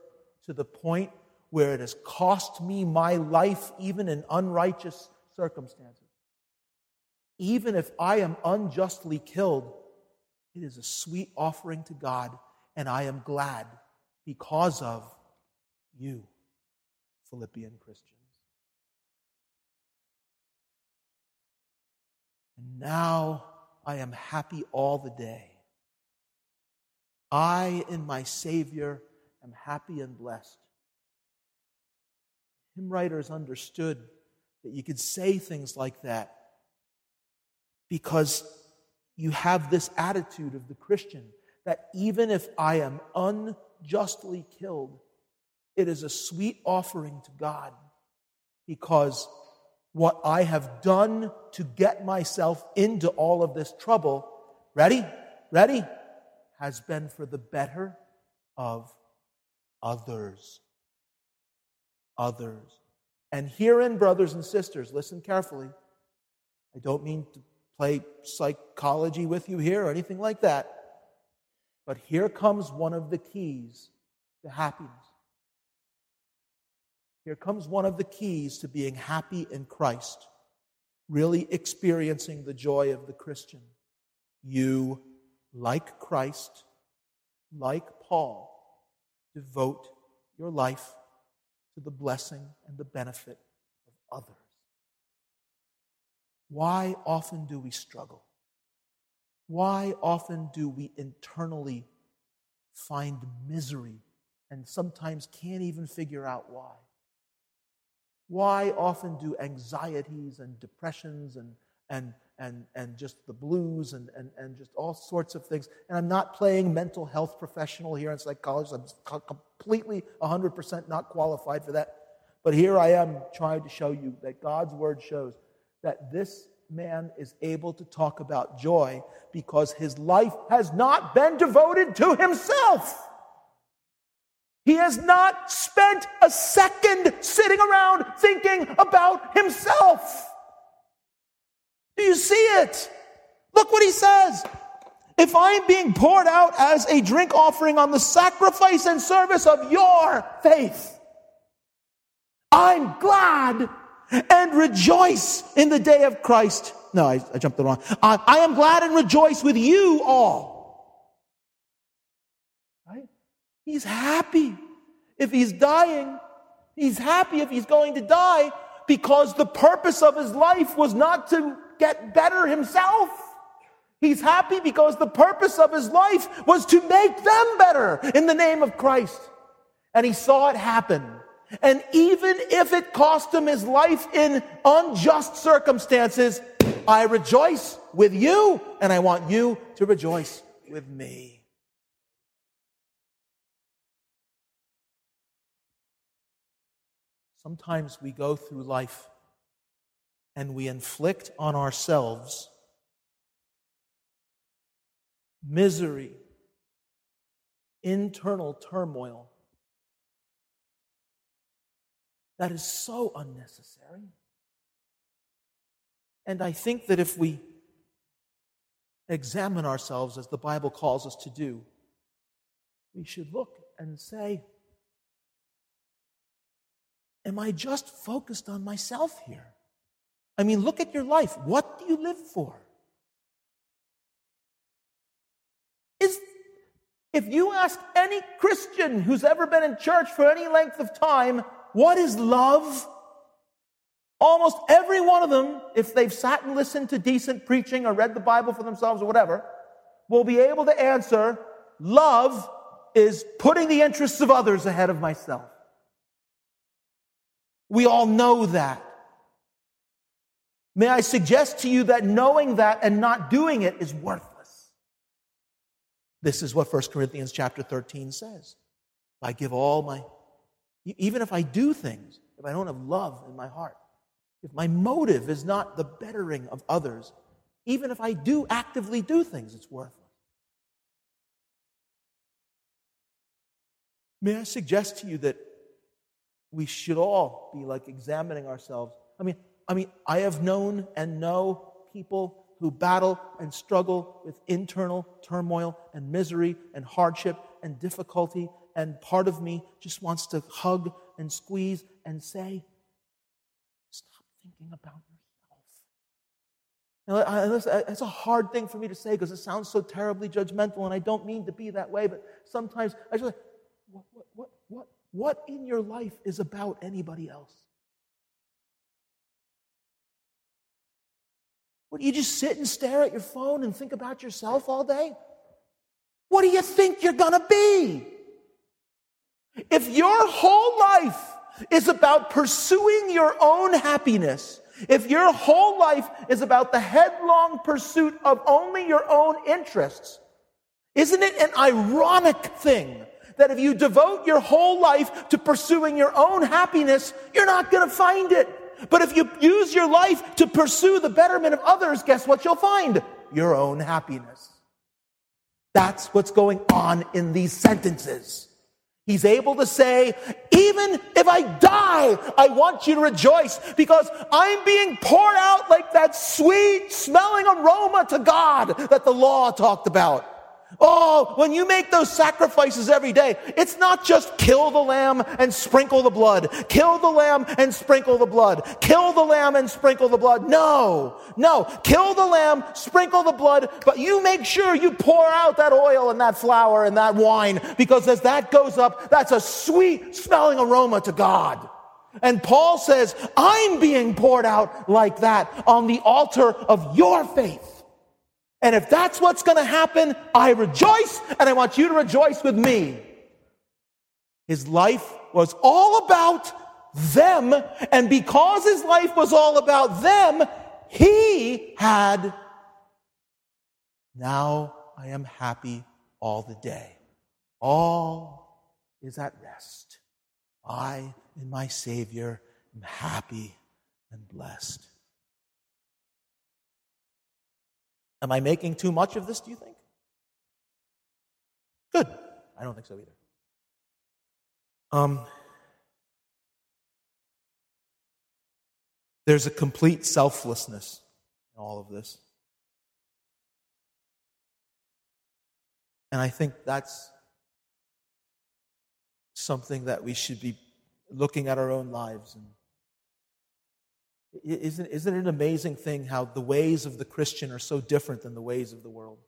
to the point where it has cost me my life, even in unrighteous circumstances, even if I am unjustly killed, it is a sweet offering to God, and I am glad because of you, Philippian Christian. And now I am happy all the day. I, in my Savior, am happy and blessed. Hymn writers understood that you could say things like that because you have this attitude of the Christian that even if I am unjustly killed, it is a sweet offering to God because what I have done to get myself into all of this trouble, ready? Ready? Has been for the better of others. Others. And herein, brothers and sisters, listen carefully. I don't mean to play psychology with you here or anything like that. But here comes one of the keys to happiness. Here comes one of the keys to being happy in Christ, really experiencing the joy of the Christian. You, like Christ, like Paul, devote your life to the blessing and the benefit of others. Why often do we struggle? Why often do we internally find misery and sometimes can't even figure out why? Why often do anxieties and depressions and, and, and, and just the blues and, and, and just all sorts of things? And I'm not playing mental health professional here in psychology. I'm completely 100% not qualified for that. But here I am trying to show you that God's word shows that this man is able to talk about joy because his life has not been devoted to himself. He has not spent a second sitting around thinking about himself. Do you see it? Look what he says. If I'm being poured out as a drink offering on the sacrifice and service of your faith, I'm glad and rejoice in the day of Christ. No, I, I jumped the wrong. I, I am glad and rejoice with you all. He's happy if he's dying. He's happy if he's going to die because the purpose of his life was not to get better himself. He's happy because the purpose of his life was to make them better in the name of Christ. And he saw it happen. And even if it cost him his life in unjust circumstances, I rejoice with you and I want you to rejoice with me. Sometimes we go through life and we inflict on ourselves misery, internal turmoil that is so unnecessary. And I think that if we examine ourselves as the Bible calls us to do, we should look and say, Am I just focused on myself here? I mean, look at your life. What do you live for? Is, if you ask any Christian who's ever been in church for any length of time, what is love? Almost every one of them, if they've sat and listened to decent preaching or read the Bible for themselves or whatever, will be able to answer love is putting the interests of others ahead of myself. We all know that. May I suggest to you that knowing that and not doing it is worthless. This is what 1 Corinthians chapter 13 says. I give all my even if I do things, if I don't have love in my heart, if my motive is not the bettering of others, even if I do actively do things, it's worthless. May I suggest to you that we should all be like examining ourselves. I mean, I mean, I have known and know people who battle and struggle with internal turmoil and misery and hardship and difficulty and part of me just wants to hug and squeeze and say, Stop thinking about yourself. Now, it's a hard thing for me to say because it sounds so terribly judgmental, and I don't mean to be that way, but sometimes I just like, what, what, what, what, in your life is about anybody else? What do you just sit and stare at your phone and think about yourself all day? What do you think you're to be? If your whole life is about pursuing your own happiness, if your whole life is about the headlong pursuit of only your own interests, isn't it an ironic thing that if you devote your whole life to pursuing your own happiness, you're not going to find it? But if you use your life to pursue the betterment of others, guess what you'll find? Your own happiness. That's what's going on in these sentences. He's able to say, even if I die, I want you to rejoice because I'm being poured out like that sweet smelling aroma to God that the law talked about. Oh, when you make those sacrifices every day, it's not just kill the lamb and sprinkle the blood. Kill the lamb and sprinkle the blood. Kill the lamb and sprinkle the blood. No, no. Kill the lamb, sprinkle the blood, but you make sure you pour out that oil and that flour and that wine because as that goes up, that's a sweet smelling aroma to God. And Paul says, I'm being poured out like that on the altar of your faith. And if that's what's going to happen, I rejoice and I want you to rejoice with me. His life was all about them. And because his life was all about them, he had, now I am happy all the day. All is at rest. I in my Savior am happy and blessed. Am I making too much of this, do you think? Good. I don't think so either. Um, there's a complete selflessness in all of this. And I think that's something that we should be looking at our own lives and isn't, isn't it an amazing thing how the ways of the Christian are so different than the ways of the world?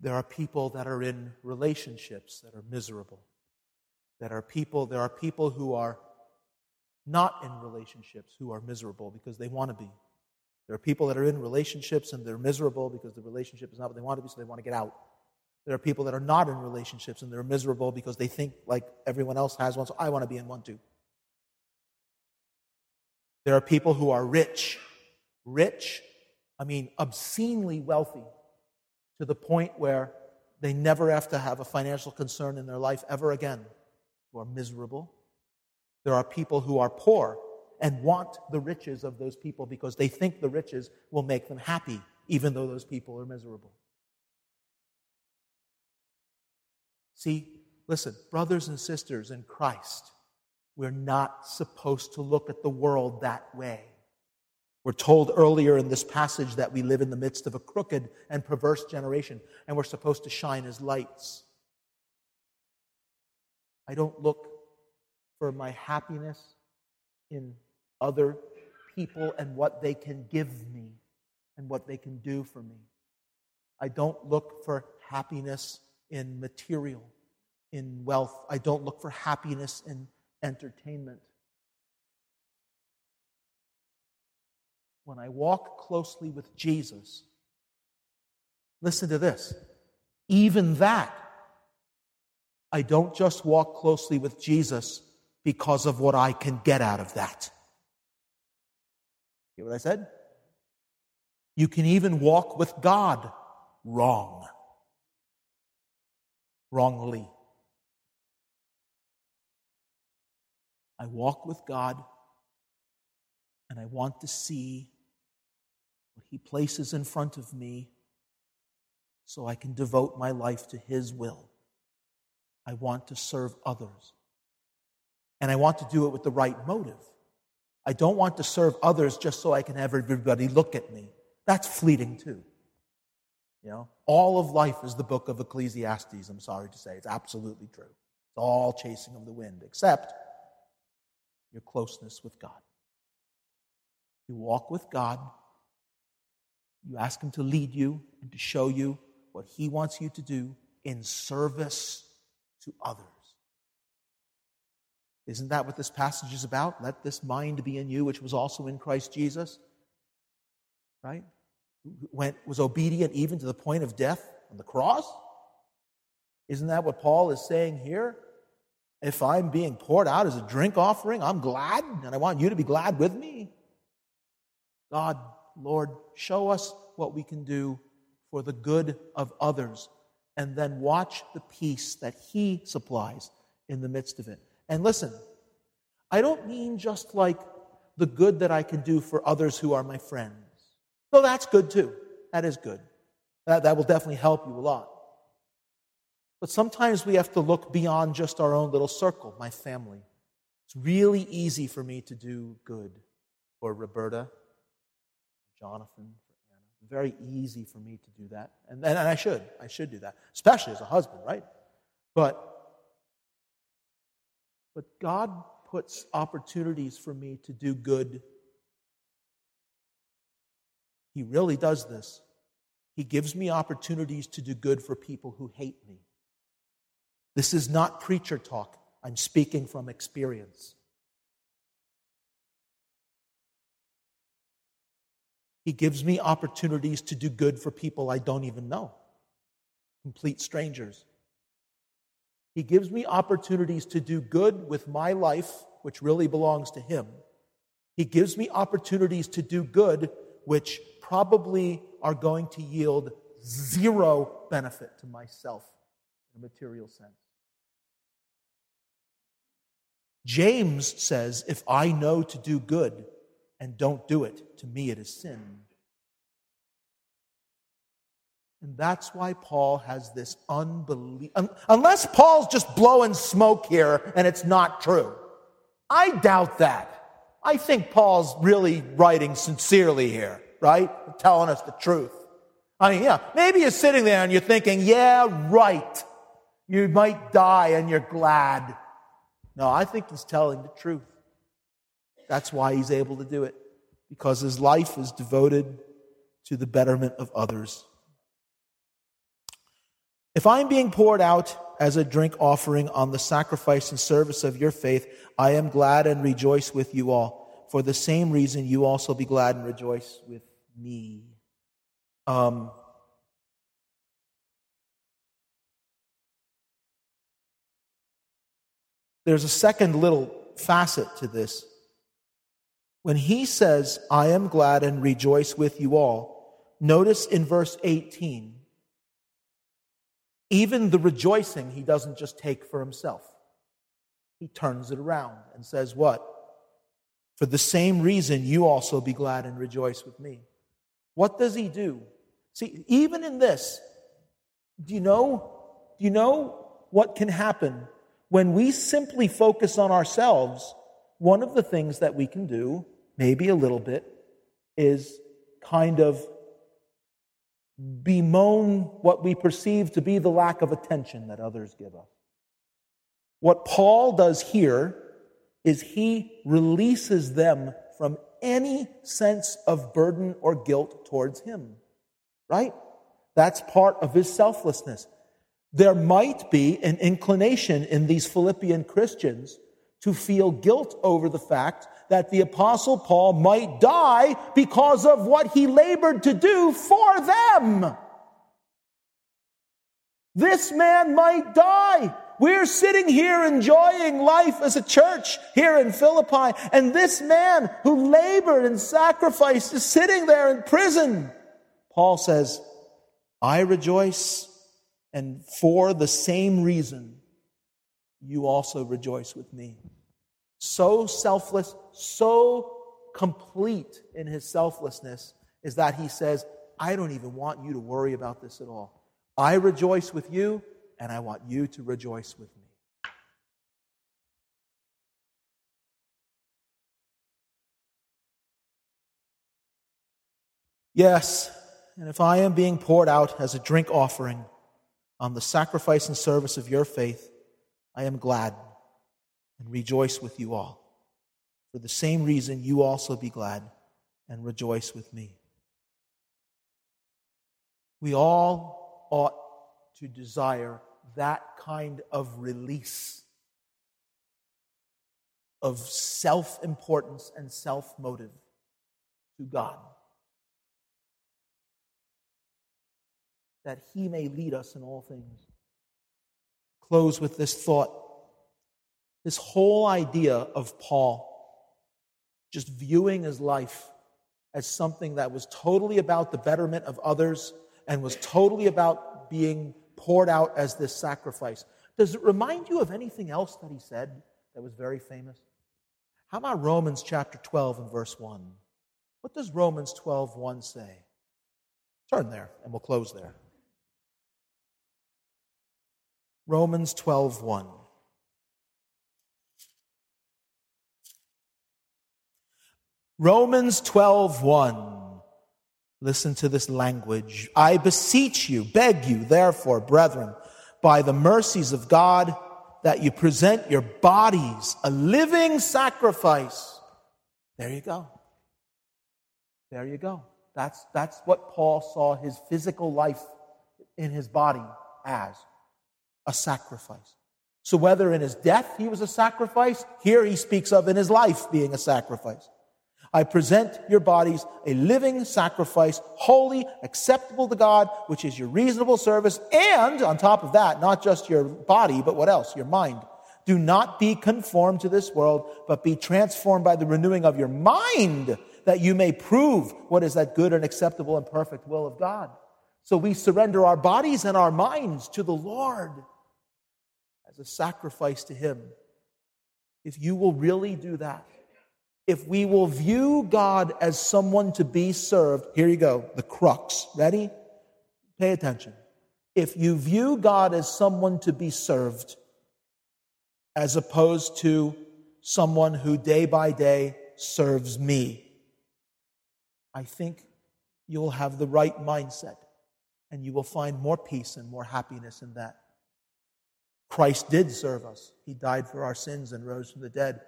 There are people that are in relationships that are miserable. That are people, there are people who are not in relationships who are miserable because they want to be. There are people that are in relationships and they're miserable because the relationship is not what they want to be, so they want to get out. There are people that are not in relationships and they're miserable because they think like everyone else has one, so I want to be in one too. There are people who are rich, rich, I mean, obscenely wealthy, to the point where they never have to have a financial concern in their life ever again, who are miserable. There are people who are poor and want the riches of those people because they think the riches will make them happy, even though those people are miserable. See, listen, brothers and sisters in Christ, we're not supposed to look at the world that way. We're told earlier in this passage that we live in the midst of a crooked and perverse generation, and we're supposed to shine as lights. I don't look for my happiness in other people and what they can give me and what they can do for me. I don't look for happiness in material, in wealth. I don't look for happiness in entertainment. When I walk closely with Jesus, listen to this. Even that, I don't just walk closely with Jesus because of what I can get out of that. Hear what I said? You can even walk with God wrong wrongly. I walk with God and I want to see what He places in front of me so I can devote my life to His will. I want to serve others. And I want to do it with the right motive. I don't want to serve others just so I can have everybody look at me. That's fleeting too. You know, all of life is the book of Ecclesiastes, I'm sorry to say. It's absolutely true. It's all chasing of the wind, except your closeness with God. You walk with God, you ask Him to lead you and to show you what He wants you to do in service to others. Isn't that what this passage is about? Let this mind be in you, which was also in Christ Jesus. Right? Went, was obedient even to the point of death on the cross? Isn't that what Paul is saying here? If I'm being poured out as a drink offering, I'm glad, and I want you to be glad with me. God, Lord, show us what we can do for the good of others, and then watch the peace that He supplies in the midst of it. And listen, I don't mean just like the good that I can do for others who are my friends. So that's good too. That is good. That, that will definitely help you a lot. But sometimes we have to look beyond just our own little circle, my family. It's really easy for me to do good for Roberta, Jonathan. Very easy for me to do that. And, and I should. I should do that, especially as a husband, right? But, but God puts opportunities for me to do good. He really does this. He gives me opportunities to do good for people who hate me. This is not preacher talk. I'm speaking from experience. He gives me opportunities to do good for people I don't even know, complete strangers. He gives me opportunities to do good with my life, which really belongs to Him. He gives me opportunities to do good, which probably are going to yield zero benefit to myself in a material sense. James says, If I know to do good and don't do it, to me it is sin. And that's why Paul has this unbelief. Unless Paul's just blowing smoke here and it's not true. I doubt that. I think Paul's really writing sincerely here, right? Telling us the truth. I mean, yeah, maybe you're sitting there and you're thinking, yeah, right. You might die and you're glad. No, I think he's telling the truth. That's why he's able to do it, because his life is devoted to the betterment of others. If I'm being poured out as a drink offering on the sacrifice and service of your faith, I am glad and rejoice with you all. For the same reason, you also be glad and rejoice with me. Um, there's a second little facet to this. When he says, I am glad and rejoice with you all, notice in verse 18, even the rejoicing he doesn't just take for himself. He turns it around and says, What? For the same reason, you also be glad and rejoice with me. What does he do? See, even in this, do you know, do you know what can happen when we simply focus on ourselves? One of the things that we can do, maybe a little bit, is kind of bemoan what we perceive to be the lack of attention that others give us. What Paul does here is he releases them from any sense of burden or guilt towards him. Right? That's part of his selflessness. There might be an inclination in these Philippian Christians to feel guilt over the fact that the apostle Paul might die because of what he labored to do for them. This man might die. We're sitting here enjoying life as a church here in Philippi, and this man who labored and sacrificed is sitting there in prison. Paul says, I rejoice, and for the same reason, you also rejoice with me so selfless, so complete in his selflessness, is that he says, I don't even want you to worry about this at all. I rejoice with you, and I want you to rejoice with me. Yes, and if I am being poured out as a drink offering on the sacrifice and service of your faith, I am glad and rejoice with you all. For the same reason, you also be glad and rejoice with me. We all ought to desire that kind of release of self importance and self motive to God. That He may lead us in all things. Close with this thought. This whole idea of Paul just viewing his life as something that was totally about the betterment of others and was totally about being poured out as this sacrifice. Does it remind you of anything else that he said that was very famous? How about Romans chapter 12 and verse 1? What does Romans 12, 1 say? Turn there, and we'll close there. Romans 12 1. Romans 12 1. Listen to this language. I beseech you, beg you, therefore, brethren, by the mercies of God, that you present your bodies a living sacrifice. There you go. There you go. That's, that's what Paul saw his physical life in his body as a sacrifice. So, whether in his death he was a sacrifice, here he speaks of in his life being a sacrifice. I present your bodies a living sacrifice, holy, acceptable to God, which is your reasonable service. And on top of that, not just your body, but what else? Your mind. Do not be conformed to this world, but be transformed by the renewing of your mind, that you may prove what is that good and acceptable and perfect will of God. So we surrender our bodies and our minds to the Lord as a sacrifice to Him. If you will really do that, if we will view God as someone to be served, here you go, the crux. Ready? Pay attention. If you view God as someone to be served, as opposed to someone who day by day serves me, I think you'll have the right mindset and you will find more peace and more happiness in that. Christ did serve us. He died for our sins and rose from the dead.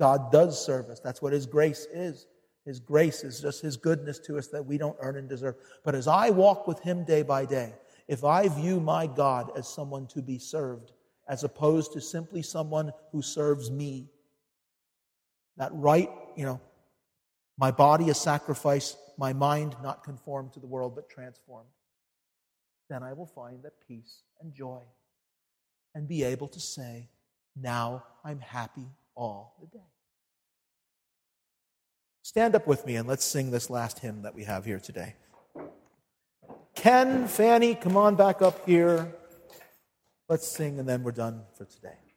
God does serve us. That's what His grace is. His grace is just His goodness to us that we don't earn and deserve. But as I walk with Him day by day, if I view my God as someone to be served, as opposed to simply someone who serves me, that right, you know, my body a sacrifice, my mind not conformed to the world but transformed, then I will find that peace and joy and be able to say, now I'm happy all the day. Stand up with me and let's sing this last hymn that we have here today. Ken, Fanny, come on back up here. Let's sing and then we're done for today.